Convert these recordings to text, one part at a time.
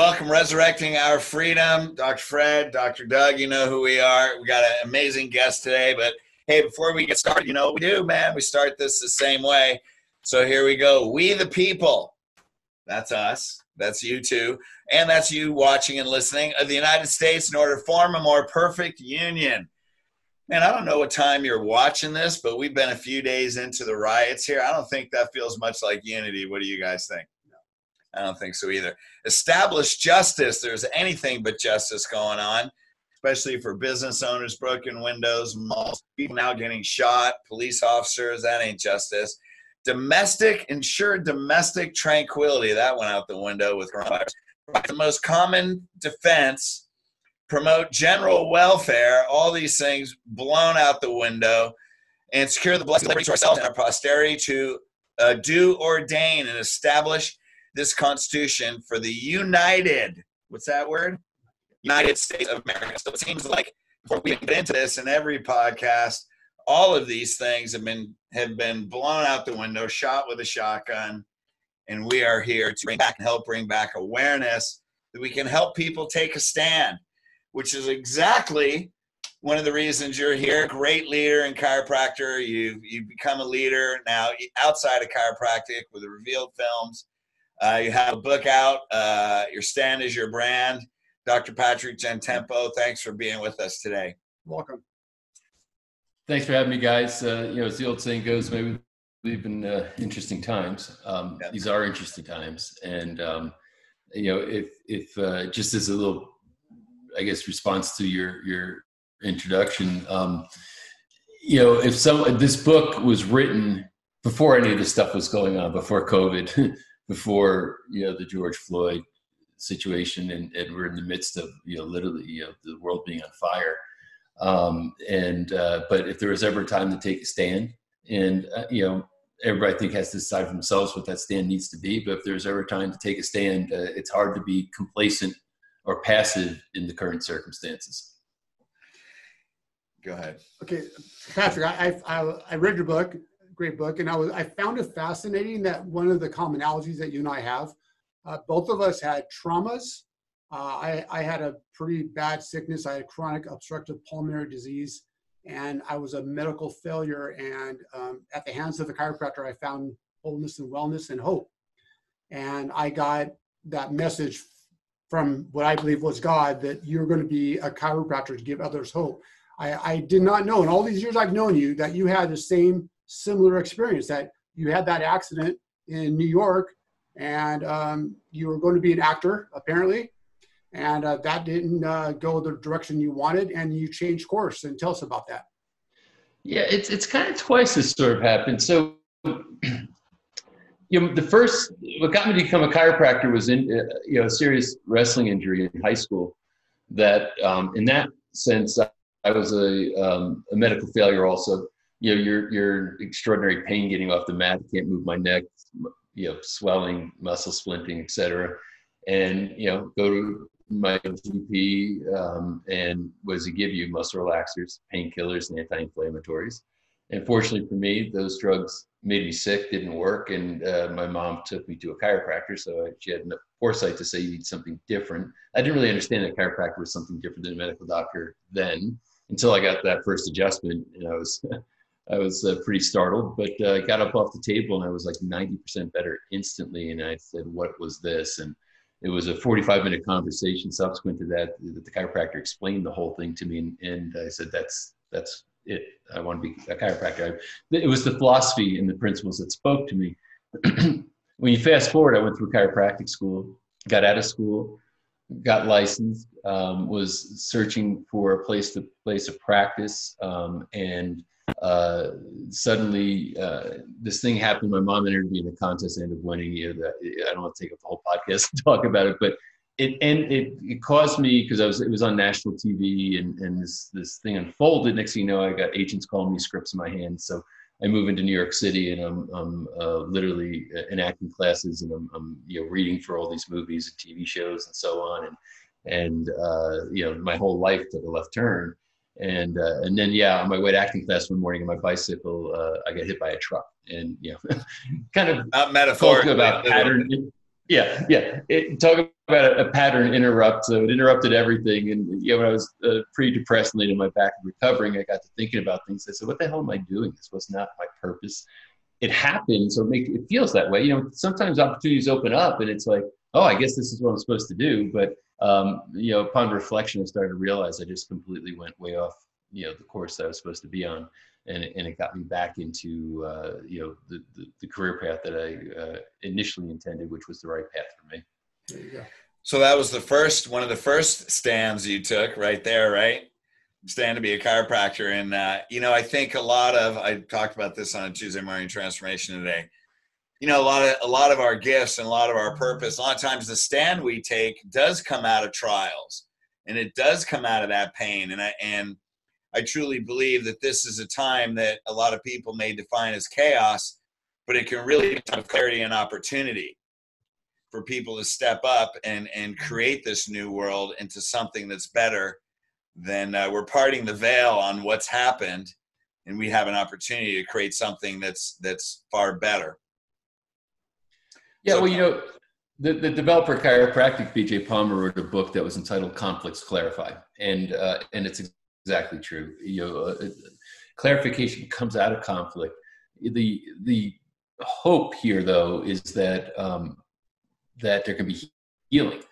Welcome, Resurrecting Our Freedom. Dr. Fred, Dr. Doug, you know who we are. We got an amazing guest today. But hey, before we get started, you know what we do, man? We start this the same way. So here we go. We the people. That's us. That's you too. And that's you watching and listening of the United States in order to form a more perfect union. Man, I don't know what time you're watching this, but we've been a few days into the riots here. I don't think that feels much like unity. What do you guys think? I don't think so either. Establish justice. There's anything but justice going on, especially for business owners, broken windows, malls, people now getting shot, police officers. That ain't justice. Domestic, ensure domestic tranquility. That went out the window with coronavirus. The most common defense, promote general welfare. All these things blown out the window, and secure the blessing to ourselves and our posterity to uh, do ordain and establish this Constitution for the United, what's that word? United States of America. So it seems like before we get into this in every podcast, all of these things have been have been blown out the window, shot with a shotgun, and we are here to bring back and help bring back awareness that we can help people take a stand, which is exactly one of the reasons you're here. Great leader and chiropractor. You you become a leader now outside of chiropractic with the Revealed Films uh, you have a book out. Uh, your stand is your brand. Dr. Patrick Gentempo, thanks for being with us today. Welcome. Thanks for having me, guys. Uh, you know, as the old saying goes, maybe we live in uh, interesting times. Um, yeah. These are interesting times, and um, you know, if if uh, just as a little, I guess, response to your your introduction, um, you know, if some this book was written before any of this stuff was going on, before COVID. before you know the George Floyd situation, and, and we're in the midst of you know literally you know the world being on fire. Um, and uh, but if there was ever a time to take a stand, and uh, you know everybody I think has to decide for themselves what that stand needs to be. But if there's ever a time to take a stand, uh, it's hard to be complacent or passive in the current circumstances. Go ahead. Okay, Patrick, I, I, I read your book great book. And I was I found it fascinating that one of the commonalities that you and I have, uh, both of us had traumas. Uh, I, I had a pretty bad sickness. I had chronic obstructive pulmonary disease, and I was a medical failure. And um, at the hands of the chiropractor, I found wholeness and wellness and hope. And I got that message from what I believe was God that you're going to be a chiropractor to give others hope. I, I did not know in all these years I've known you that you had the same similar experience that you had that accident in New York and um, you were going to be an actor apparently and uh, that didn't uh, go the direction you wanted and you changed course and tell us about that. Yeah it's, it's kind of twice this sort of happened. So you know the first what got me to become a chiropractor was in uh, you know a serious wrestling injury in high school that um, in that sense i was a, um, a medical failure also you know, you're, you're extraordinary pain getting off the mat. Can't move my neck, you know, swelling, muscle splinting, etc. And, you know, go to my GP um, and does he give you? Muscle relaxers, painkillers, and anti-inflammatories. And fortunately for me, those drugs made me sick, didn't work, and uh, my mom took me to a chiropractor. So she had enough foresight to say you need something different. I didn't really understand that chiropractor was something different than a medical doctor then, until I got that first adjustment. And I was I was uh, pretty startled, but uh, I got up off the table and I was like 90% better instantly. And I said, What was this? And it was a 45 minute conversation subsequent to that that the chiropractor explained the whole thing to me. And, and I said, That's, that's it. I want to be a chiropractor. I, it was the philosophy and the principles that spoke to me. when you fast forward, I went through chiropractic school, got out of school, got licensed, um, was searching for a place to place of practice, um, and uh, suddenly uh, this thing happened. My mom entered me in a contest, ended up winning. You know, that, I don't want to take up the whole podcast to talk about it, but it and it, it caused me because I was it was on national TV and and this this thing unfolded. Next thing you know, I got agents calling me scripts in my hand. So I move into New York City and I'm I'm uh, literally in acting classes and I'm, I'm you know reading for all these movies and TV shows and so on and and uh, you know my whole life took a left turn and uh, and then yeah, on my way to acting class one morning on my bicycle, uh, I got hit by a truck, and you know, kind of not metaphorically about pattern. Yeah, yeah. It, talk about a, a, pattern interrupt. So it interrupted everything. And you know, when I was uh, pretty depressed and laid on my back and recovering, I got to thinking about things. I said, "What the hell am I doing? This was not my purpose." It happened, so it, make, it feels that way. You know, sometimes opportunities open up, and it's like, "Oh, I guess this is what I'm supposed to do." But um, you know, upon reflection, I started to realize I just completely went way off, you know, the course that I was supposed to be on and it, and it got me back into uh, you know the, the, the, career path that I uh, initially intended, which was the right path for me. There you go. So that was the first one of the first stands you took right there, right? Stand to be a chiropractor, and uh, you know I think a lot of I talked about this on a Tuesday morning transformation today. You know, a lot of a lot of our gifts and a lot of our purpose. A lot of times, the stand we take does come out of trials, and it does come out of that pain. And I and I truly believe that this is a time that a lot of people may define as chaos, but it can really have clarity and opportunity for people to step up and and create this new world into something that's better than uh, we're parting the veil on what's happened and we have an opportunity to create something that's that's far better yeah so, well you know the, the developer chiropractic bj palmer wrote a book that was entitled conflicts clarify and uh, and it's exactly true. You know, uh, clarification comes out of conflict. The the hope here, though, is that um, that there can be healing.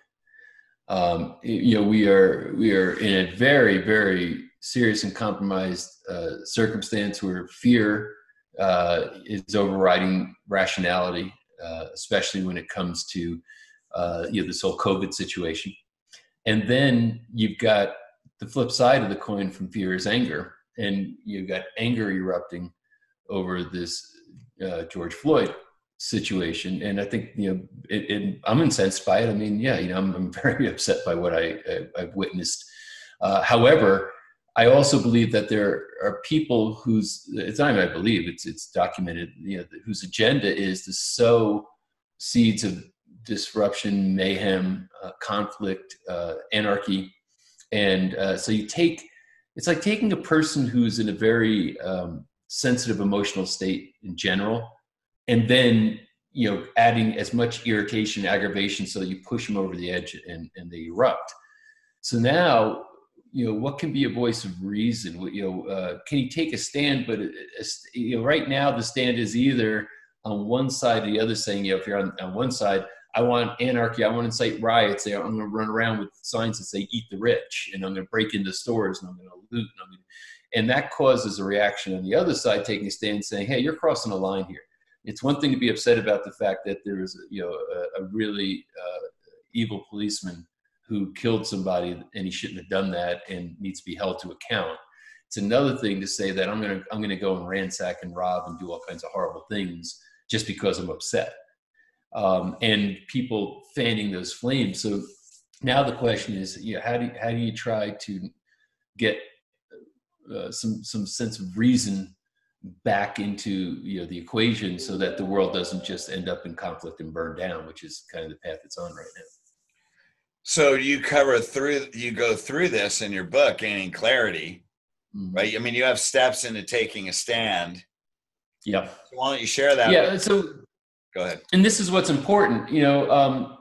Um, you know, we are we are in a very very serious and compromised uh, circumstance where fear uh, is overriding rationality, uh, especially when it comes to uh, you know this whole COVID situation. And then you've got the flip side of the coin from fear is anger, and you've got anger erupting over this uh, George Floyd situation. And I think you know, it, it, I'm incensed by it. I mean, yeah, you know, I'm, I'm very upset by what I, I have witnessed. Uh, however, I also believe that there are people whose it's not even I believe it's it's documented, you know, whose agenda is to sow seeds of disruption, mayhem, uh, conflict, uh, anarchy, and uh, so you take it's like taking a person who's in a very um, sensitive emotional state in general and then you know adding as much irritation aggravation so that you push them over the edge and, and they erupt. So now you know what can be a voice of reason you know uh, can you take a stand but a, a, you know right now the stand is either on one side or the other saying you know if you're on, on one side I want anarchy. I want to incite riots. I'm going to run around with signs that say "Eat the rich," and I'm going to break into stores and I'm going to loot. And, to, and that causes a reaction on the other side, taking a stand, saying, "Hey, you're crossing a line here." It's one thing to be upset about the fact that there is, you know, a, a really uh, evil policeman who killed somebody and he shouldn't have done that and needs to be held to account. It's another thing to say that I'm to I'm to go and ransack and rob and do all kinds of horrible things just because I'm upset um, and people fanning those flames. So now the question is, you know, how do you, how do you try to get uh, some some sense of reason back into you know the equation so that the world doesn't just end up in conflict and burn down, which is kind of the path it's on right now. So you cover through you go through this in your book, gaining clarity, mm-hmm. right? I mean, you have steps into taking a stand. Yeah. So why don't you share that? Yeah. So Go ahead. And this is what's important. You know, um,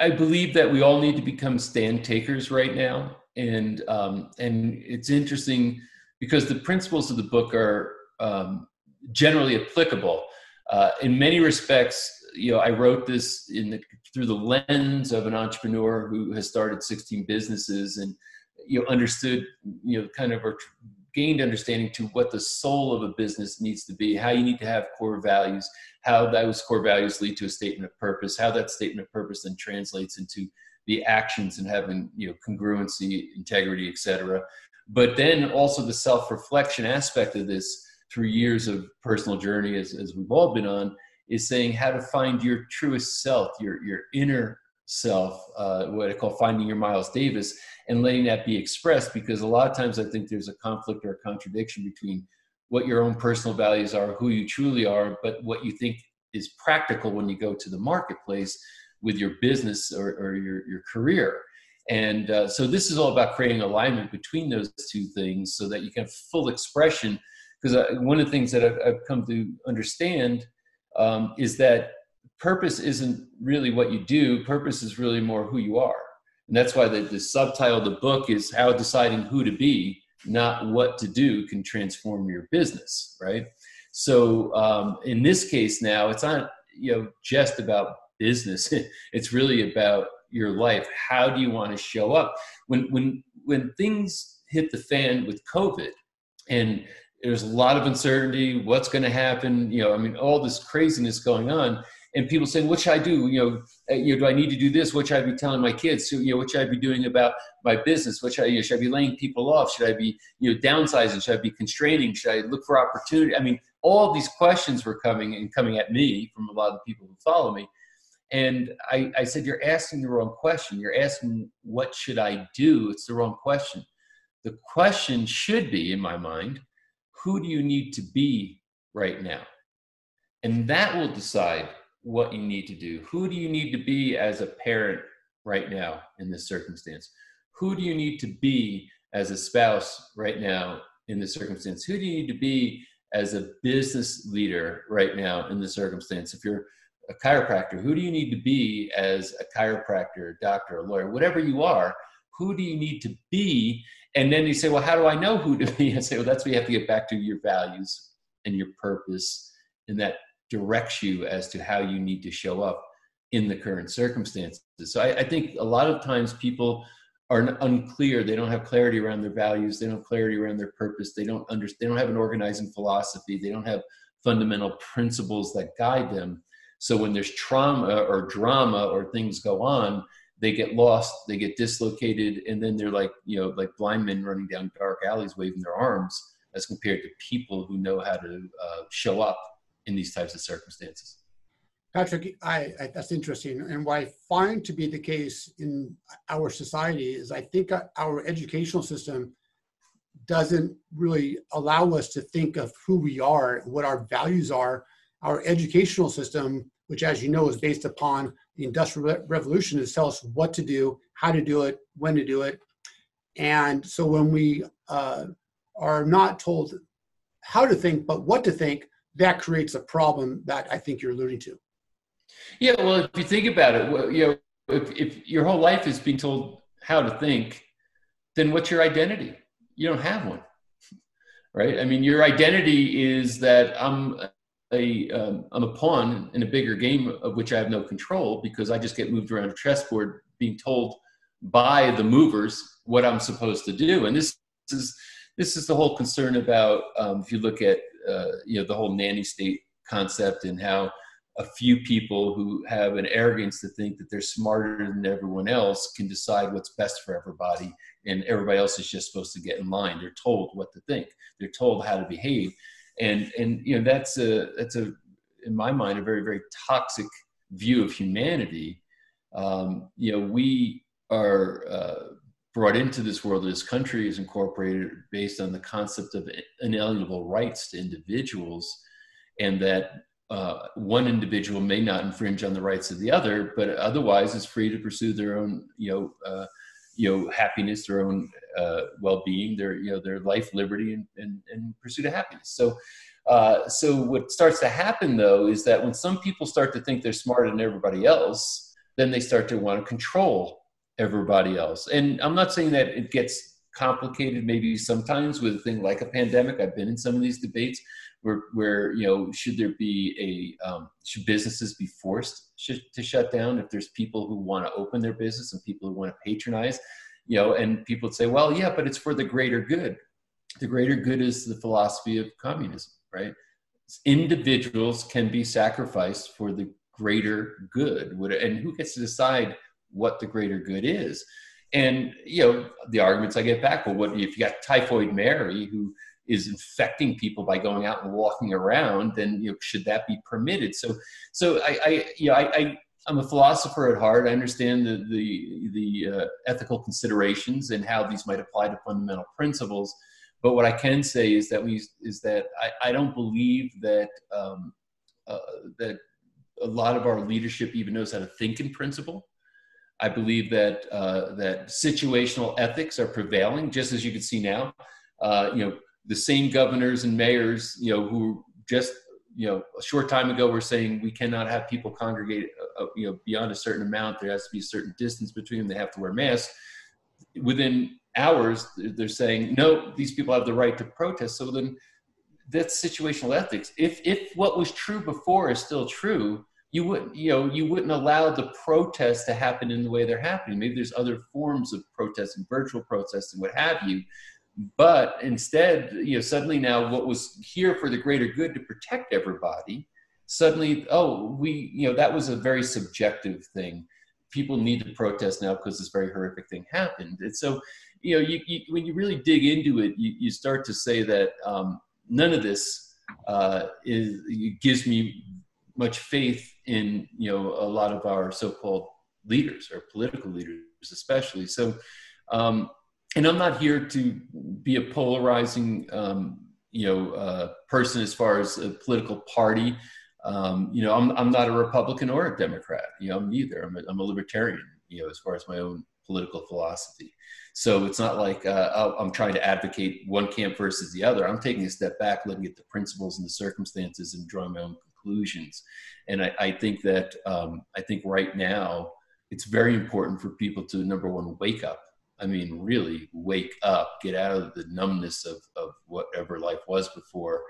I believe that we all need to become stand takers right now, and um, and it's interesting because the principles of the book are um, generally applicable. Uh, in many respects, you know, I wrote this in the, through the lens of an entrepreneur who has started 16 businesses and you know understood you know kind of or gained understanding to what the soul of a business needs to be, how you need to have core values, how those core values lead to a statement of purpose, how that statement of purpose then translates into the actions and having you know congruency, integrity, etc. But then also the self-reflection aspect of this through years of personal journey, as, as we've all been on, is saying how to find your truest self, your your inner self, uh, what I call finding your Miles Davis, and letting that be expressed. Because a lot of times I think there's a conflict or a contradiction between what your own personal values are, who you truly are, but what you think is practical when you go to the marketplace with your business or, or your, your career. And uh, so this is all about creating alignment between those two things so that you can have full expression. Because uh, one of the things that I've, I've come to understand um, is that purpose isn't really what you do. Purpose is really more who you are. And that's why the, the subtitle of the book is how deciding who to be, not what to do, can transform your business, right? So um, in this case now, it's not you know just about business. it's really about your life. How do you want to show up when when when things hit the fan with COVID and there's a lot of uncertainty. What's going to happen? You know, I mean, all this craziness going on and people saying, "What should I do? You know, uh, you know, do I need to do this? What should I be telling my kids? So, you know, what should I be doing about my business? What should I, you know, should I be laying people off? Should I be, you know, downsizing? Should I be constraining? Should I look for opportunity? I mean, all these questions were coming and coming at me from a lot of the people who follow me, and I, I said, "You're asking the wrong question. You're asking what should I do? It's the wrong question. The question should be, in my mind, who do you need to be right now?" And that will decide what you need to do. Who do you need to be as a parent right now in this circumstance? Who do you need to be as a spouse right now in this circumstance? Who do you need to be as a business leader right now in this circumstance? If you're a chiropractor, who do you need to be as a chiropractor, doctor, lawyer, whatever you are? Who do you need to be? And then you say, well, how do I know who to be? I say, well, that's where you have to get back to your values and your purpose and that directs you as to how you need to show up in the current circumstances. So I, I think a lot of times people are unclear. They don't have clarity around their values. They don't have clarity around their purpose. They don't understand. They don't have an organizing philosophy. They don't have fundamental principles that guide them. So when there's trauma or drama or things go on, they get lost, they get dislocated, and then they're like, you know, like blind men running down dark alleys waving their arms, as compared to people who know how to uh, show up in these types of circumstances. Patrick, I, I, that's interesting. And what I find to be the case in our society is I think our educational system doesn't really allow us to think of who we are, what our values are. Our educational system, which, as you know, is based upon the Industrial Revolution, is tell us what to do, how to do it, when to do it. And so when we uh, are not told how to think, but what to think, that creates a problem that I think you're alluding to. Yeah, well, if you think about it, you know, if, if your whole life is being told how to think, then what's your identity? You don't have one, right? I mean, your identity is that I'm a um, I'm a pawn in a bigger game of which I have no control because I just get moved around a chessboard, being told by the movers what I'm supposed to do. And this is this is the whole concern about um, if you look at uh, you know the whole nanny state concept and how a few people who have an arrogance to think that they're smarter than everyone else can decide what's best for everybody and everybody else is just supposed to get in line. They're told what to think. They're told how to behave and and you know that's a that's a in my mind a very very toxic view of humanity. Um, you know we are uh, brought into this world, this country is incorporated based on the concept of inalienable rights to individuals, and that uh, one individual may not infringe on the rights of the other, but otherwise is free to pursue their own, you know, uh, you know, happiness, their own uh, well-being, their, you know, their life, liberty, and, and, and pursuit of happiness. So, uh, so what starts to happen though is that when some people start to think they're smarter than everybody else, then they start to want to control everybody else. And I'm not saying that it gets complicated maybe sometimes with a thing like a pandemic. I've been in some of these debates where, where you know, should there be a, um, should businesses be forced to shut down if there's people who want to open their business and people who want to patronize, you know, and people would say, well, yeah, but it's for the greater good. The greater good is the philosophy of communism, right? Individuals can be sacrificed for the greater good. And who gets to decide what the greater good is. And you know the arguments I get back. Well, what if you got typhoid Mary who is infecting people by going out and walking around? Then you know should that be permitted? So so I, I you know I, I I'm a philosopher at heart. I understand the the, the uh, ethical considerations and how these might apply to fundamental principles. But what I can say is that we is that I, I don't believe that um, uh, that a lot of our leadership even knows how to think in principle. I believe that uh, that situational ethics are prevailing, just as you can see now. Uh, you know, the same governors and mayors, you know, who just you know, a short time ago, we're saying we cannot have people congregate, uh, uh, you know, beyond a certain amount. There has to be a certain distance between them. They have to wear masks. Within hours, they're saying no. These people have the right to protest. So then, that's situational ethics. If if what was true before is still true, you wouldn't you know you wouldn't allow the protests to happen in the way they're happening. Maybe there's other forms of protesting, virtual protesting, what have you but instead, you know, suddenly now what was here for the greater good to protect everybody, suddenly, oh, we, you know, that was a very subjective thing. People need to protest now because this very horrific thing happened. And so, you know, you, you when you really dig into it, you, you start to say that um, none of this uh, is gives me much faith in you know a lot of our so-called leaders or political leaders, especially. So. Um, and I'm not here to be a polarizing, um, you know, uh, person as far as a political party. Um, you know, I'm, I'm not a Republican or a Democrat. You know, I'm neither. I'm a, I'm a libertarian. You know, as far as my own political philosophy. So it's not like uh, I'm trying to advocate one camp versus the other. I'm taking a step back, looking at the principles and the circumstances, and drawing my own conclusions. And I, I think that um, I think right now it's very important for people to number one wake up I mean, really wake up, get out of the numbness of, of whatever life was before.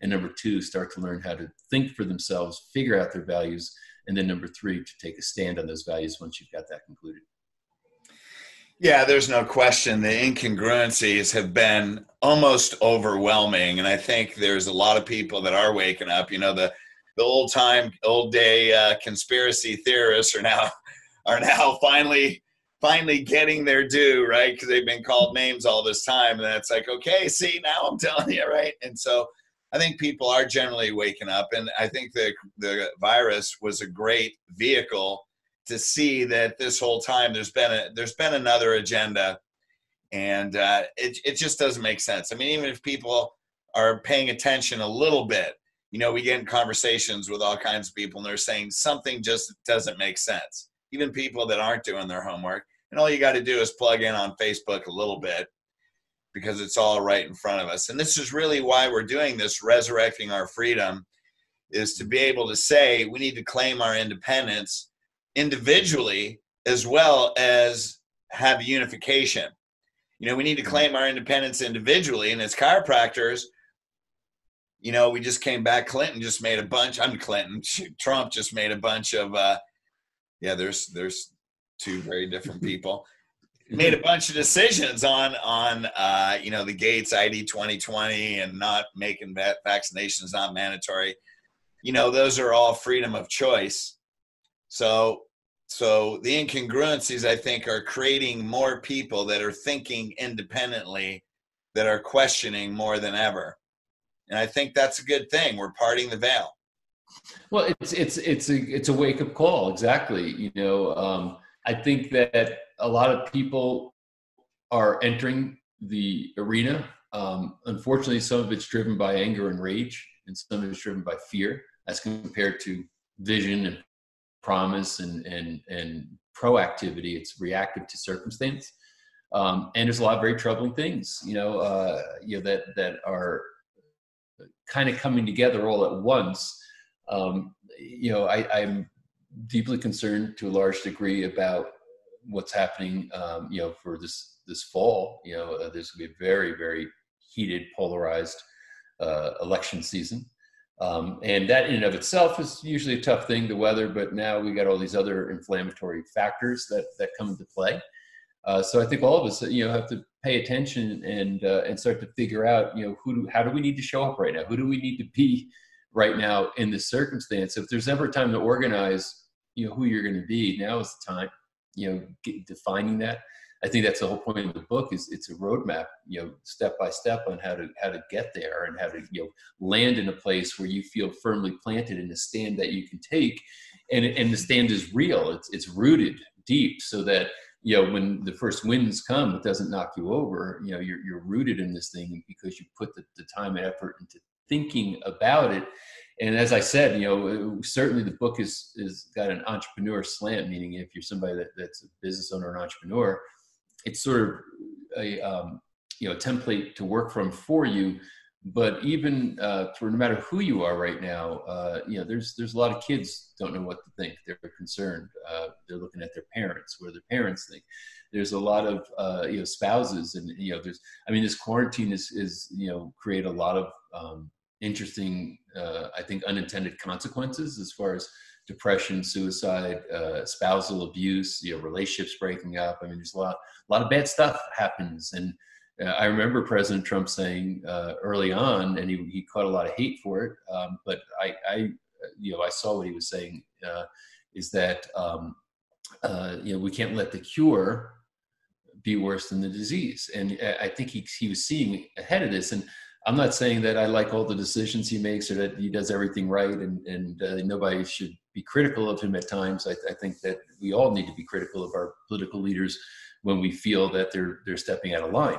And number two, start to learn how to think for themselves, figure out their values. And then number three, to take a stand on those values once you've got that concluded. Yeah, there's no question. The incongruencies have been almost overwhelming. And I think there's a lot of people that are waking up. You know, the, the old time, old day uh, conspiracy theorists are now are now finally finally getting their due, right? Because they've been called names all this time, and it's like, okay, see, now I'm telling you, right? And so I think people are generally waking up, and I think the the virus was a great vehicle to see that this whole time there's been a there's been another agenda, and uh, it it just doesn't make sense. I mean, even if people are paying attention a little bit, you know, we get in conversations with all kinds of people, and they're saying something just doesn't make sense even people that aren't doing their homework. And all you got to do is plug in on Facebook a little bit because it's all right in front of us. And this is really why we're doing this, resurrecting our freedom, is to be able to say we need to claim our independence individually as well as have unification. You know, we need to claim our independence individually. And as chiropractors, you know, we just came back. Clinton just made a bunch. I'm Clinton. Trump just made a bunch of uh, yeah, there's there's two very different people. Made a bunch of decisions on on uh, you know the Gates ID 2020 and not making that vaccinations not mandatory. You know those are all freedom of choice. So so the incongruencies I think are creating more people that are thinking independently that are questioning more than ever. And I think that's a good thing. We're parting the veil. Well, it's it's it's a it's a wake up call. Exactly. You know, um, I think that a lot of people are entering the arena. Um, unfortunately, some of it's driven by anger and rage, and some of it's driven by fear, as compared to vision and promise and and and proactivity. It's reactive to circumstance, um, and there's a lot of very troubling things. You know, uh, you know that that are kind of coming together all at once um, you know, I, am deeply concerned to a large degree about what's happening, um, you know, for this this fall. You know, uh, there's going to be a very, very heated, polarized uh, election season. Um, and that in and of itself is usually a tough thing, the weather, but now we got all these other inflammatory factors that, that come into play. Uh, so I think all of us, you know, have to pay attention and uh, and start to figure out, you know, who do, how do we need to show up right now? Who do we need to be right now in this circumstance. If there's ever time to organize, you know, who you're going to be, now is the time. You know, get, defining that. I think that's the whole point of the book. Is it's a roadmap, you know, step by step on how to how to get there and how to you know land in a place where you feel firmly planted in a stand that you can take, and and the stand is real. It's it's rooted deep, so that you know when the first winds come it doesn't knock you over you know you're, you're rooted in this thing because you put the, the time and effort into thinking about it. And as I said, you know, certainly the book is is got an entrepreneur slant, meaning if you're somebody that, that's a business owner or entrepreneur, it's sort of a um, you know template to work from for you. but even uh, for no matter who you are right now, uh, you know, there's there's a lot of kids don't know what to think. They're concerned. Uh, they're looking at their parents, what their parents think. There's a lot of uh, you know spouses, and you know, there's. I mean, this quarantine is is you know create a lot of um, interesting, uh, I think, unintended consequences as far as depression, suicide, uh, spousal abuse, you know, relationships breaking up. I mean, there's a lot, a lot of bad stuff happens, and uh, I remember President Trump saying uh, early on, and he, he caught a lot of hate for it. Um, but I, I, you know, I saw what he was saying uh, is that um, uh, you know we can't let the cure be worse than the disease, and I think he he was seeing ahead of this. And I'm not saying that I like all the decisions he makes or that he does everything right, and and uh, nobody should be critical of him at times. I, I think that we all need to be critical of our political leaders when we feel that they're they're stepping out of line.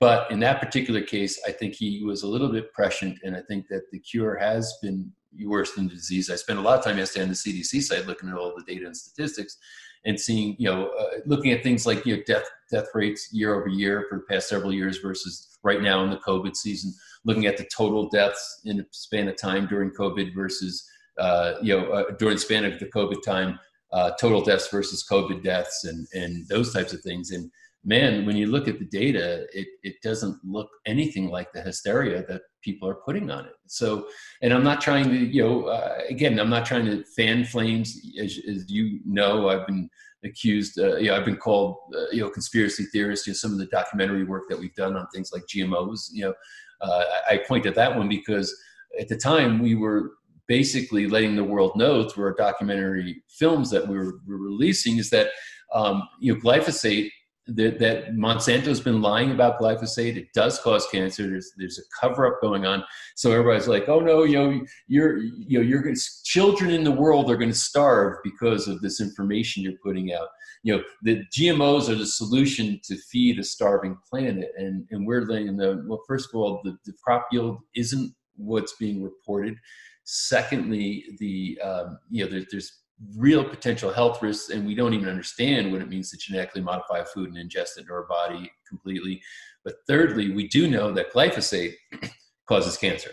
But in that particular case, I think he was a little bit prescient, and I think that the cure has been worse than the disease. I spent a lot of time yesterday on the CDC site looking at all the data and statistics, and seeing, you know, uh, looking at things like you know death death rates year over year for the past several years versus right now in the COVID season. Looking at the total deaths in a span of time during COVID versus uh, you know uh, during the span of the COVID time, uh, total deaths versus COVID deaths, and and those types of things, and man, when you look at the data, it, it doesn't look anything like the hysteria that people are putting on it. So, and I'm not trying to, you know, uh, again, I'm not trying to fan flames. As, as you know, I've been accused, uh, you know, I've been called, uh, you know, conspiracy theorist. You know, some of the documentary work that we've done on things like GMOs, you know, uh, I point at that one because at the time we were basically letting the world know through our documentary films that we were, were releasing is that um, you know glyphosate that, that Monsanto's been lying about glyphosate. It does cause cancer. There's there's a cover up going on. So everybody's like, oh no, you know, you're you know, you're children in the world are going to starve because of this information you're putting out. You know, the GMOs are the solution to feed a starving planet, and and we're letting them. Well, first of all, the, the crop yield isn't what's being reported. Secondly, the um, you know, there, there's real potential health risks, and we don't even understand what it means to genetically modify food and ingest it into our body completely. But thirdly, we do know that glyphosate causes cancer.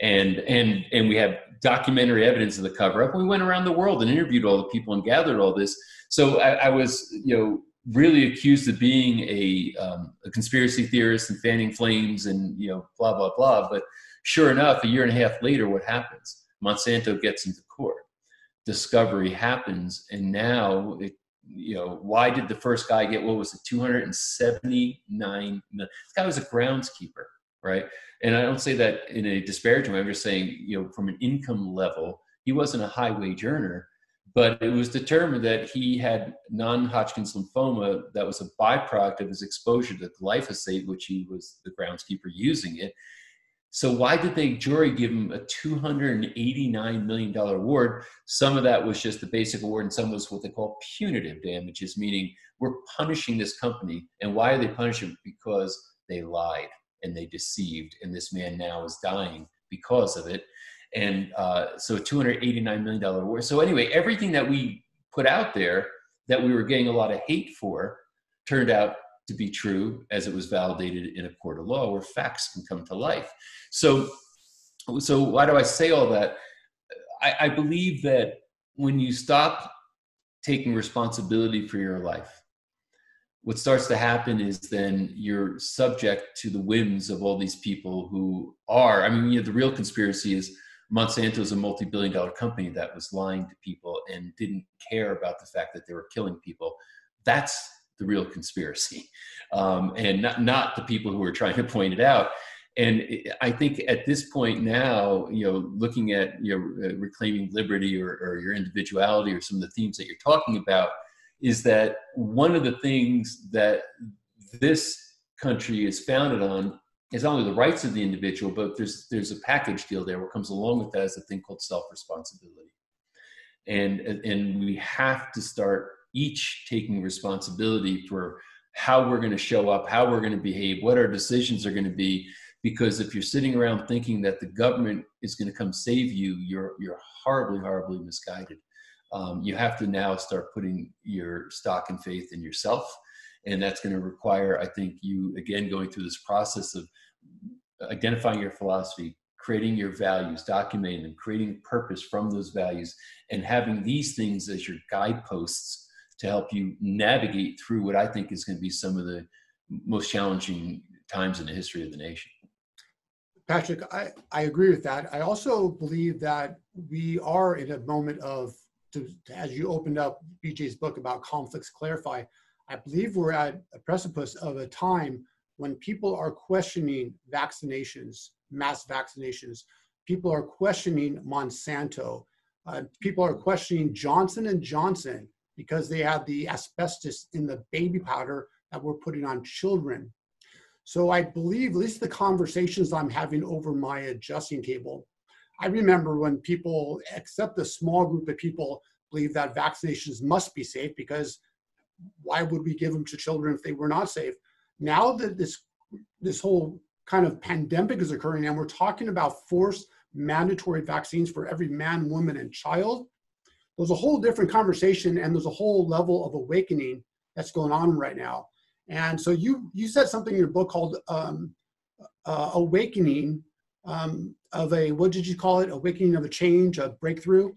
And, and, and we have documentary evidence of the cover up. We went around the world and interviewed all the people and gathered all this. So I, I was, you know, really accused of being a, um, a conspiracy theorist and fanning flames and, you know, blah, blah, blah. But sure enough, a year and a half later, what happens? Monsanto gets into discovery happens and now it, you know why did the first guy get what was it 279 million this guy was a groundskeeper right? And i don't say that in a disparaging way i'm just saying you know from an income level he wasn't a high wage earner but it was determined that he had non-hodgkin's lymphoma that was a byproduct of his exposure to glyphosate which he was the groundskeeper using it so why did the jury give him a $289 million award? Some of that was just the basic award and some was what they call punitive damages, meaning we're punishing this company. And why are they punishing? Because they lied and they deceived. And this man now is dying because of it. And uh, so $289 million award. So anyway, everything that we put out there that we were getting a lot of hate for turned out to be true as it was validated in a court of law where facts can come to life. So, so why do I say all that? I, I believe that when you stop taking responsibility for your life, what starts to happen is then you're subject to the whims of all these people who are. I mean, you know, the real conspiracy is Monsanto is a multi-billion dollar company that was lying to people and didn't care about the fact that they were killing people. That's the real conspiracy, um, and not not the people who are trying to point it out. And I think at this point now, you know, looking at you know uh, reclaiming liberty or, or your individuality or some of the themes that you're talking about, is that one of the things that this country is founded on is not only the rights of the individual, but there's there's a package deal there what comes along with that is a thing called self responsibility, and and we have to start each taking responsibility for how we're going to show up, how we're going to behave, what our decisions are going to be. Because if you're sitting around thinking that the government is going to come save you, you're you're horribly, horribly misguided. Um, you have to now start putting your stock and faith in yourself, and that's going to require, I think, you again going through this process of identifying your philosophy, creating your values, documenting them, creating purpose from those values, and having these things as your guideposts to help you navigate through what I think is going to be some of the most challenging times in the history of the nation. Patrick, I, I agree with that. I also believe that we are in a moment of, to, as you opened up BJ's book about conflicts clarify, I believe we're at a precipice of a time when people are questioning vaccinations, mass vaccinations. People are questioning Monsanto. Uh, people are questioning Johnson and Johnson because they had the asbestos in the baby powder that we're putting on children. So I believe, at least the conversations I'm having over my adjusting table, I remember when people, except a small group of people, believe that vaccinations must be safe because why would we give them to children if they were not safe? Now that this this whole kind of pandemic is occurring and we're talking about forced mandatory vaccines for every man, woman, and child, there's a whole different conversation and there's a whole level of awakening that's going on right now. And so you you said something in your book called um, uh, "Awakening" um, of a what did you call it? Awakening of a change, a breakthrough.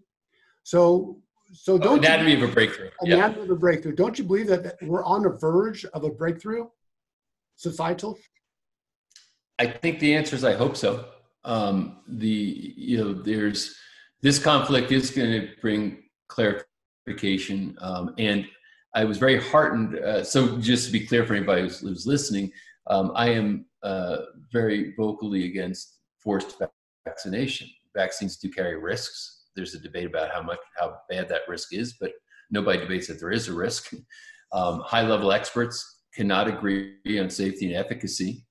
So so don't oh, anatomy you, of a breakthrough. Anatomy yeah. of a breakthrough. Don't you believe that we're on the verge of a breakthrough, societal? I think the answer is I hope so. Um, the you know there's this conflict is going to bring clarification. Um, and I was very heartened. Uh, so, just to be clear for anybody who's, who's listening, um, I am uh, very vocally against forced vaccination. Vaccines do carry risks. There's a debate about how much how bad that risk is, but nobody debates that there is a risk. Um, high level experts cannot agree on safety and efficacy.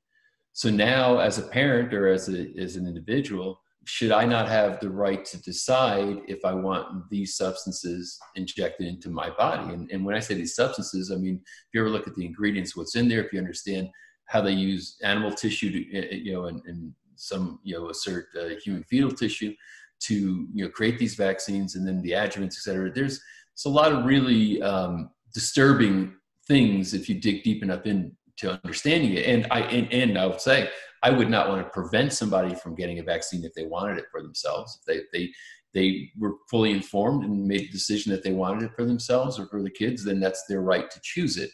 So now, as a parent or as a, as an individual, should I not have the right to decide if I want these substances injected into my body? And, and when I say these substances, I mean, if you ever look at the ingredients, what's in there, if you understand how they use animal tissue to, eh, eh, you know, and, and some, you know, assert uh, human fetal tissue to, you know, create these vaccines and then the adjuvants, et cetera, there's, there's a lot of really um, disturbing things if you dig deep enough into understanding it. And I, and, and I would say, I would not want to prevent somebody from getting a vaccine if they wanted it for themselves. If they they they were fully informed and made a decision that they wanted it for themselves or for the kids, then that's their right to choose it.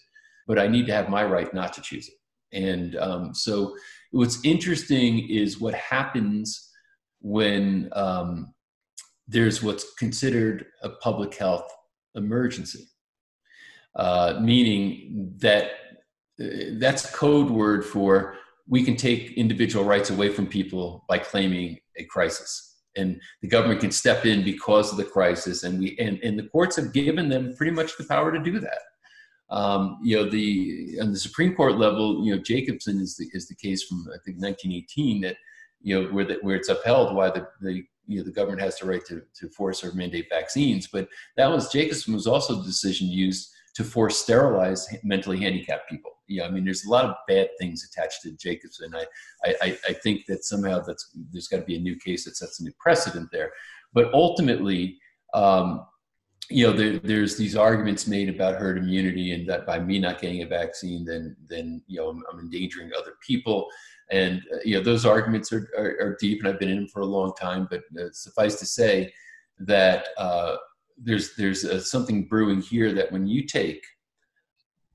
But I need to have my right not to choose it. And um, so what's interesting is what happens when um, there's what's considered a public health emergency, uh, meaning that uh, that's code word for we can take individual rights away from people by claiming a crisis. And the government can step in because of the crisis and we and, and the courts have given them pretty much the power to do that. Um, you know the on the supreme court level you know jacobson is the is the case from i think 1918 that you know where the, where it's upheld why the, the you know the government has the right to, to force or mandate vaccines. But that was jacobson was also the decision used to force sterilize mentally handicapped people yeah, I mean, there's a lot of bad things attached to Jacobson. I, I, I think that somehow that's there's got to be a new case that sets a new precedent there. But ultimately, um, you know, there, there's these arguments made about herd immunity, and that by me not getting a vaccine, then then you know I'm, I'm endangering other people. And uh, you know, those arguments are, are, are, deep, and I've been in them for a long time. But uh, suffice to say that uh, there's there's uh, something brewing here that when you take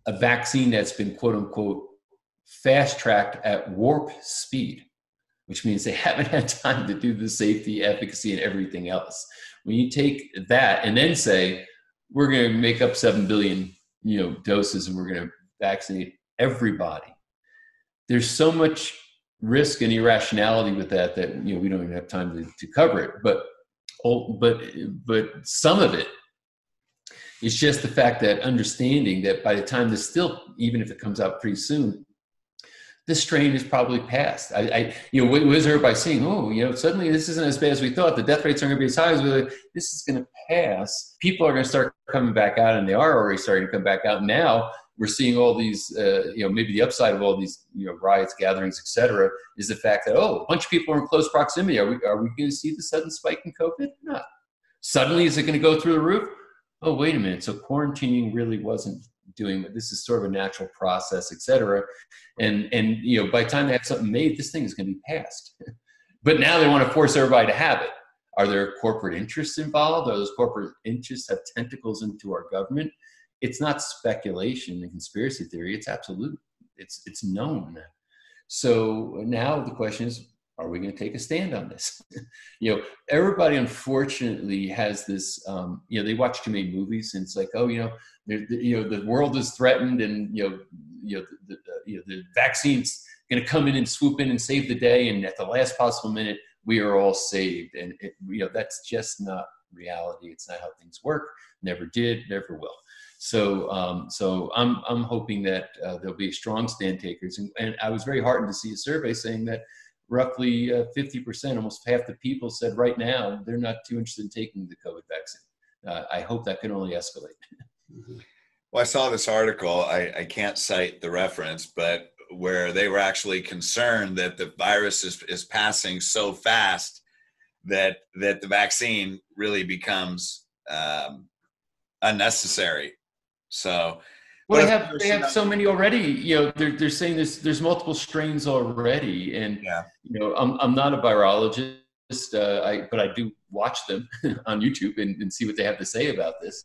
a vaccine that's been quote unquote fast tracked at warp speed, which means they haven't had time to do the safety, efficacy, and everything else. When you take that and then say, we're going to make up 7 billion you know, doses and we're going to vaccinate everybody, there's so much risk and irrationality with that that you know we don't even have time to, to cover it but but but some of it it's just the fact that understanding that by the time this still, even if it comes out pretty soon, this strain is probably past. I, I you know, what, is everybody saying? Oh, you know, suddenly this isn't as bad as we thought. The death rates aren't going to be as high as we thought. This is going to pass. People are going to start coming back out, and they are already starting to come back out. Now we're seeing all these, uh, you know, maybe the upside of all these, you know, riots, gatherings, etc., is the fact that oh, a bunch of people are in close proximity. Are we are we going to see the sudden spike in COVID? Not. Suddenly, is it going to go through the roof? oh, wait a minute. So quarantining really wasn't doing this is sort of a natural process, et cetera. And and you know, by the time they have something made, this thing is going to be passed. but now they want to force everybody to have it. Are there corporate interests involved? Are those corporate interests have tentacles into our government? It's not speculation and conspiracy theory. It's absolute. It's it's known. So now the question is, are we going to take a stand on this? you know, everybody unfortunately has this. Um, you know, they watch too many movies, and it's like, oh, you know, the, you know, the world is threatened, and you know, you know, the, the, you know, the vaccine's going to come in and swoop in and save the day, and at the last possible minute, we are all saved. And it, you know, that's just not reality. It's not how things work. Never did. Never will. So, um, so I'm I'm hoping that uh, there'll be strong stand takers, and, and I was very heartened to see a survey saying that roughly uh, 50%, almost half the people said right now they're not too interested in taking the COVID vaccine. Uh, I hope that can only escalate. Well, I saw this article. I, I can't cite the reference, but where they were actually concerned that the virus is, is passing so fast that that the vaccine really becomes um, unnecessary. So well, they have they have so many already. You know, they're they're saying there's there's multiple strains already, and yeah. you know, I'm I'm not a virologist, uh, I but I do watch them on YouTube and, and see what they have to say about this.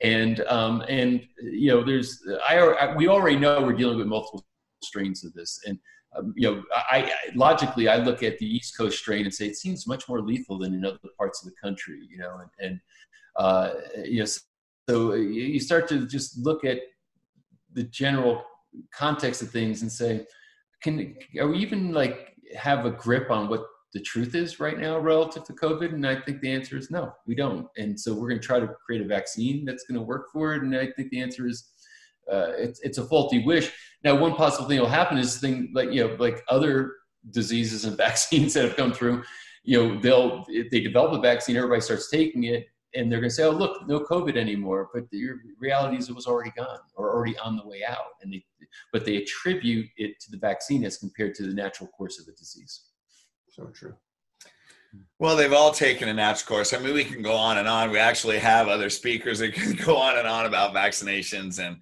And um and you know, there's I, I we already know we're dealing with multiple strains of this, and um, you know, I, I, logically I look at the East Coast strain and say it seems much more lethal than in other parts of the country. You know, and, and uh, you know, so you start to just look at the general context of things and say, can are we even like have a grip on what the truth is right now relative to COVID? And I think the answer is no, we don't. And so we're going to try to create a vaccine that's going to work for it. And I think the answer is uh, it's it's a faulty wish. Now, one possible thing will happen is thing like you know like other diseases and vaccines that have come through. You know, they'll they develop a vaccine, everybody starts taking it, and they're going to say, "Oh, look, no COVID anymore." But the reality is, it was already gone or already on the way out. And they, but they attribute it to the vaccine as compared to the natural course of the disease. So true. Well, they've all taken a natural course. I mean, we can go on and on. We actually have other speakers that can go on and on about vaccinations, and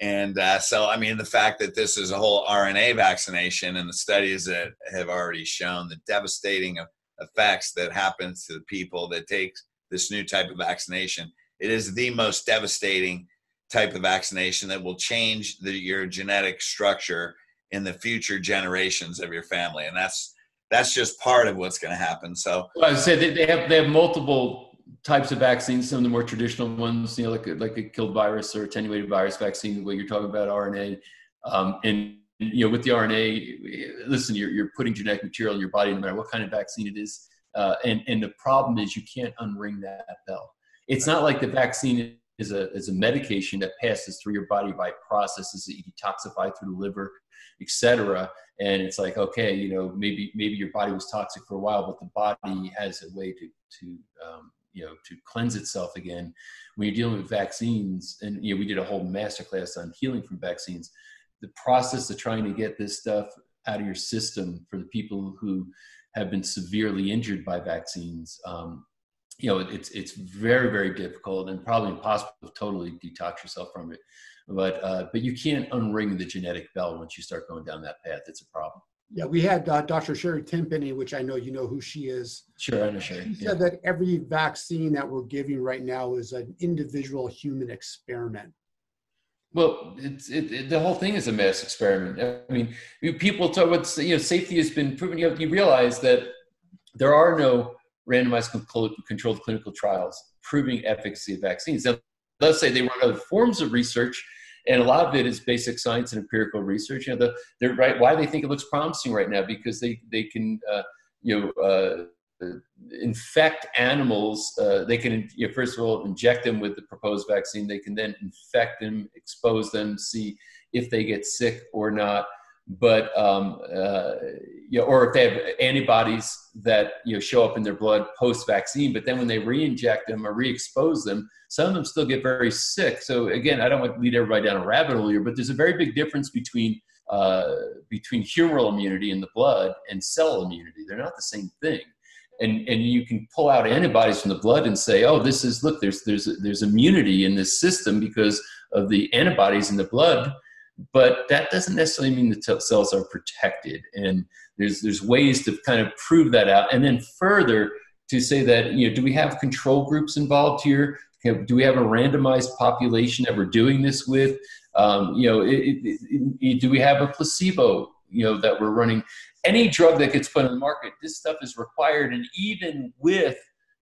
and uh, so I mean, the fact that this is a whole RNA vaccination, and the studies that have already shown the devastating effects that happens to the people that takes this new type of vaccination. It is the most devastating type of vaccination that will change the, your genetic structure in the future generations of your family, and that's that's just part of what's going to happen. So, well, I said they have they have multiple types of vaccines. Some of the more traditional ones, you know, like a, like a killed virus or attenuated virus vaccine. What you're talking about, RNA, um, and you know, with the RNA, listen, you're you're putting genetic material in your body, no matter what kind of vaccine it is. Uh, and, and the problem is you can't unring that bell. It's not like the vaccine is a, is a medication that passes through your body by processes that you detoxify through the liver, etc. And it's like, okay, you know, maybe maybe your body was toxic for a while, but the body has a way to to um, you know to cleanse itself again. When you're dealing with vaccines, and you know, we did a whole masterclass on healing from vaccines. The process of trying to get this stuff out of your system for the people who have been severely injured by vaccines. Um, you know, it's it's very very difficult and probably impossible to totally detox yourself from it. But uh, but you can't unring the genetic bell once you start going down that path. It's a problem. Yeah, we had uh, Dr. Sherry Tenpenny, which I know you know who she is. Sure, I know Sherry. She said that every vaccine that we're giving right now is an individual human experiment. Well, it's it, it, the whole thing is a mass experiment. I mean, people talk about you know safety has been proven. You, realize that there are no randomized controlled clinical trials proving efficacy of vaccines. Now, let's say they run other forms of research, and a lot of it is basic science and empirical research. You know, the, they're right. Why they think it looks promising right now because they they can uh, you know. Uh, infect animals. Uh, they can, you know, first of all, inject them with the proposed vaccine. They can then infect them, expose them, see if they get sick or not. But um, uh, you know, or if they have antibodies that you know show up in their blood post-vaccine, but then when they re-inject them or re-expose them, some of them still get very sick. So again, I don't want to lead everybody down a rabbit hole here, but there's a very big difference between uh, between humoral immunity in the blood and cell immunity. They're not the same thing and and you can pull out antibodies from the blood and say, oh, this is look, there's there's there's immunity in this system because of the antibodies in the blood but that doesn't necessarily mean the t- cells are protected. And there's there's ways to kind of prove that out. And then further to say that you know do we have control groups involved here? Do we have a randomized population that we're doing this with? Um, you know it, it, it, do we have a placebo you know that we're running any drug that gets put on the market this stuff is required and even with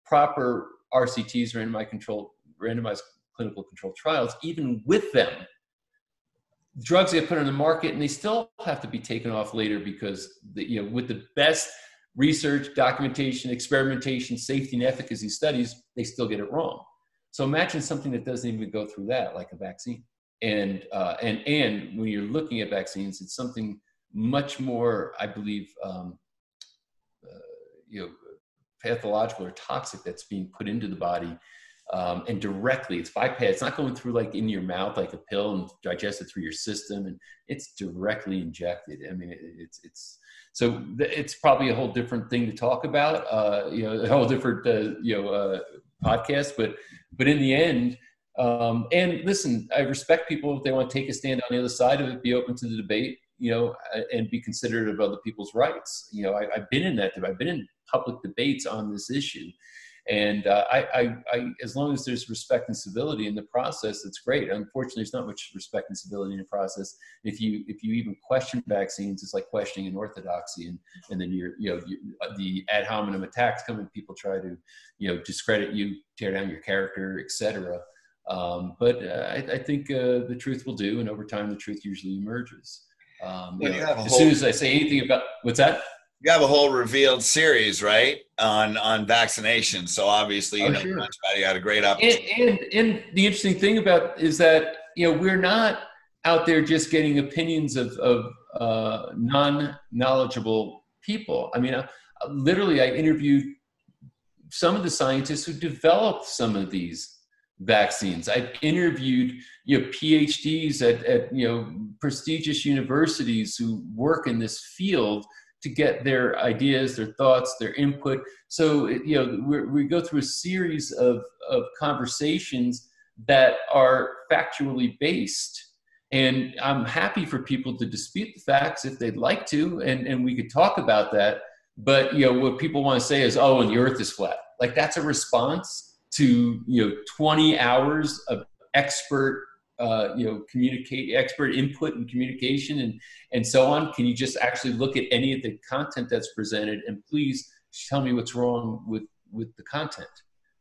proper rcts randomized randomized clinical control trials even with them drugs get put on the market and they still have to be taken off later because the, you know with the best research documentation experimentation safety and efficacy studies they still get it wrong. So imagine something that doesn't even go through that like a vaccine. And uh, and and when you're looking at vaccines it's something much more i believe um, uh, you know pathological or toxic that's being put into the body um, and directly it's bypass it's not going through like in your mouth like a pill and digested through your system and it's directly injected. I mean it, it's it's so it's probably a whole different thing to talk about uh, you know a whole different uh, you know uh, podcast but but in the end um, and listen i respect people if they want to take a stand on the other side of it be open to the debate you know and be considerate of other people's rights you know I, i've been in that i've been in public debates on this issue and uh, I, I, I, as long as there's respect and civility in the process, it's great. Unfortunately, there's not much respect and civility in the process. If you if you even question vaccines, it's like questioning an orthodoxy, and and then you're you know you, the ad hominem attacks come and people try to you know discredit you, tear down your character, etc. Um, but uh, I, I, think uh, the truth will do, and over time, the truth usually emerges. Um, well, you know, as whole- soon as I say anything about what's that you have a whole revealed series, right, on on vaccination. So obviously, you oh, know sure. You had a great opportunity. And, and, and the interesting thing about is that you know we're not out there just getting opinions of of uh, non knowledgeable people. I mean, uh, literally, I interviewed some of the scientists who developed some of these vaccines. I've interviewed you know PhDs at, at you know prestigious universities who work in this field to get their ideas, their thoughts, their input. So, you know, we go through a series of, of conversations that are factually based. And I'm happy for people to dispute the facts if they'd like to, and, and we could talk about that. But, you know, what people want to say is, oh, and the earth is flat. Like that's a response to, you know, 20 hours of expert uh, you know communicate expert input and communication and and so on. Can you just actually look at any of the content that's presented and please tell me what's wrong with with the content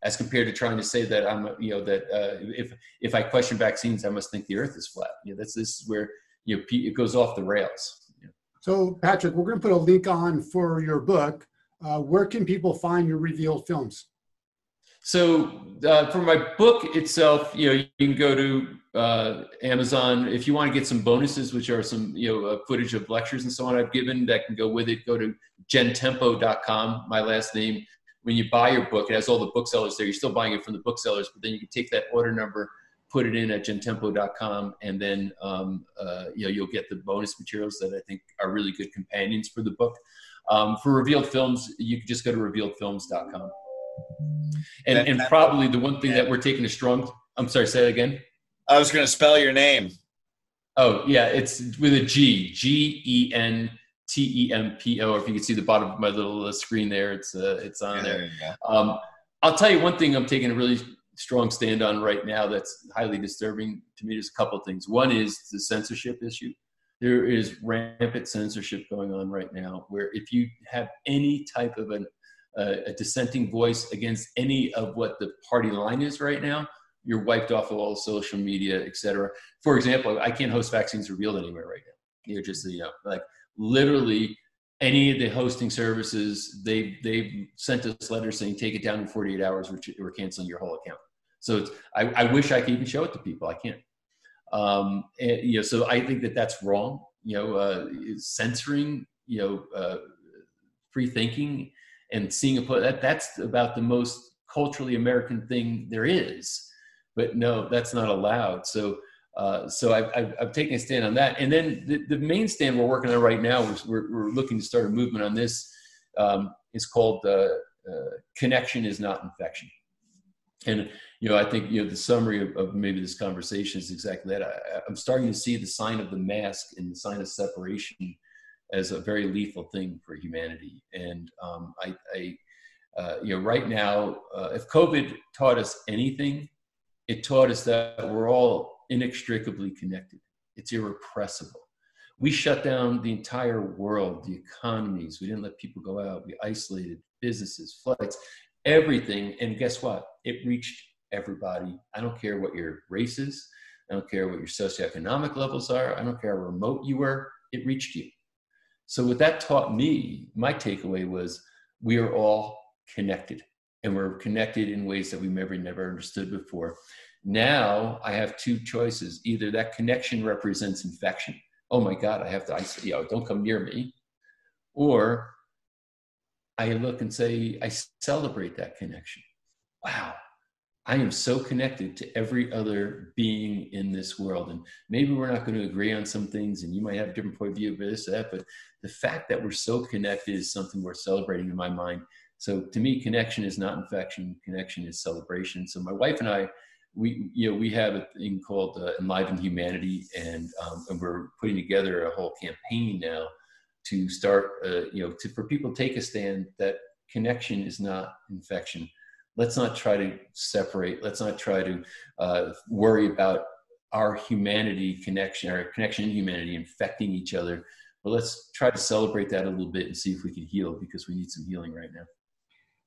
as compared to trying to say that i'm you know that uh, if if i question vaccines i must think the earth is flat. You know that's this is where you know it goes off the rails. So patrick we're going to put a link on for your book. Uh, where can people find your revealed films so uh, for my book itself, you know, you can go to uh, Amazon if you want to get some bonuses, which are some you know uh, footage of lectures and so on I've given that can go with it. Go to gentempo.com, my last name. When you buy your book, it has all the booksellers there. You're still buying it from the booksellers, but then you can take that order number, put it in at gentempo.com, and then um, uh, you know you'll get the bonus materials that I think are really good companions for the book. Um, for Revealed Films, you can just go to revealedfilms.com. And, and probably the one thing that we're taking a strong, I'm sorry, say it again. I was going to spell your name. Oh, yeah, it's with a G, G E N T E M P O. If you can see the bottom of my little uh, screen there, it's uh, it's on yeah, there. there um, I'll tell you one thing I'm taking a really strong stand on right now that's highly disturbing to me. There's a couple of things. One is the censorship issue. There is rampant censorship going on right now, where if you have any type of an a, a dissenting voice against any of what the party line is right now, you're wiped off of all social media, et cetera. For example, I can't host vaccines revealed anywhere right now. You're just, you know, like literally any of the hosting services, they've, they've sent us letters saying, take it down in 48 hours, we're, we're canceling your whole account. So it's, I, I wish I could even show it to people. I can't. Um, and, you know, so I think that that's wrong. You know, uh, censoring, you know, uh, free thinking and seeing a play that that's about the most culturally American thing there is. But no, that's not allowed. So uh, so I've, I've, I've, taken a stand on that. And then the, the main stand we're working on right now is we're, looking to start a movement on this. Um, it's called uh, uh, Connection is Not Infection. And, you know, I think you know the summary of, of maybe this conversation is exactly that. I, I'm starting to see the sign of the mask and the sign of separation as a very lethal thing for humanity. And um, I, I uh, you know, right now, uh, if COVID taught us anything, it taught us that we're all inextricably connected. It's irrepressible. We shut down the entire world, the economies. We didn't let people go out. We isolated businesses, flights, everything. And guess what? It reached everybody. I don't care what your race is. I don't care what your socioeconomic levels are. I don't care how remote you were. It reached you. So what that taught me, my takeaway was we are all connected and we're connected in ways that we never never understood before. Now I have two choices. Either that connection represents infection. Oh my God, I have to isolate, you know, don't come near me. Or I look and say, I celebrate that connection. Wow, I am so connected to every other being in this world. And maybe we're not going to agree on some things, and you might have a different point of view of this, that, but the fact that we're so connected is something we're celebrating in my mind. So to me, connection is not infection, connection is celebration. So my wife and I, we you know we have a thing called uh, enliven humanity and, um, and we're putting together a whole campaign now to start uh, you know to for people to take a stand that connection is not infection let's not try to separate let's not try to uh, worry about our humanity connection our connection in humanity infecting each other but let's try to celebrate that a little bit and see if we can heal because we need some healing right now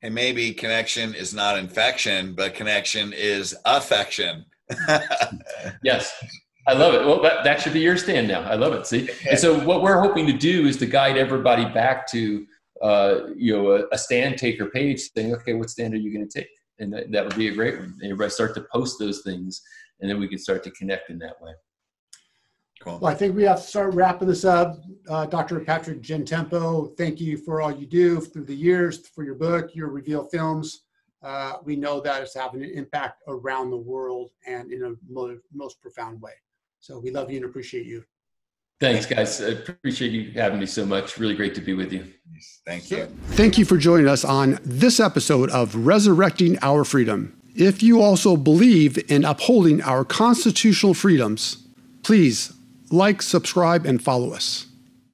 and maybe connection is not infection but connection is affection yes I love it. Well, that, that should be your stand now. I love it. See, and so what we're hoping to do is to guide everybody back to uh, you know, a, a, stand taker page saying, okay, what stand are you going to take? And that, that would be a great one. And everybody start to post those things, and then we can start to connect in that way. Cool. Well, I think we have to start wrapping this up. Uh, Dr. Patrick Gentempo, thank you for all you do through the years, for your book, your Reveal Films. Uh, we know that it's having an impact around the world and in a mo- most profound way. So we love you and appreciate you. Thanks, guys. I appreciate you having me so much. Really great to be with you. Thank you. Thank you for joining us on this episode of Resurrecting Our Freedom. If you also believe in upholding our constitutional freedoms, please like, subscribe, and follow us.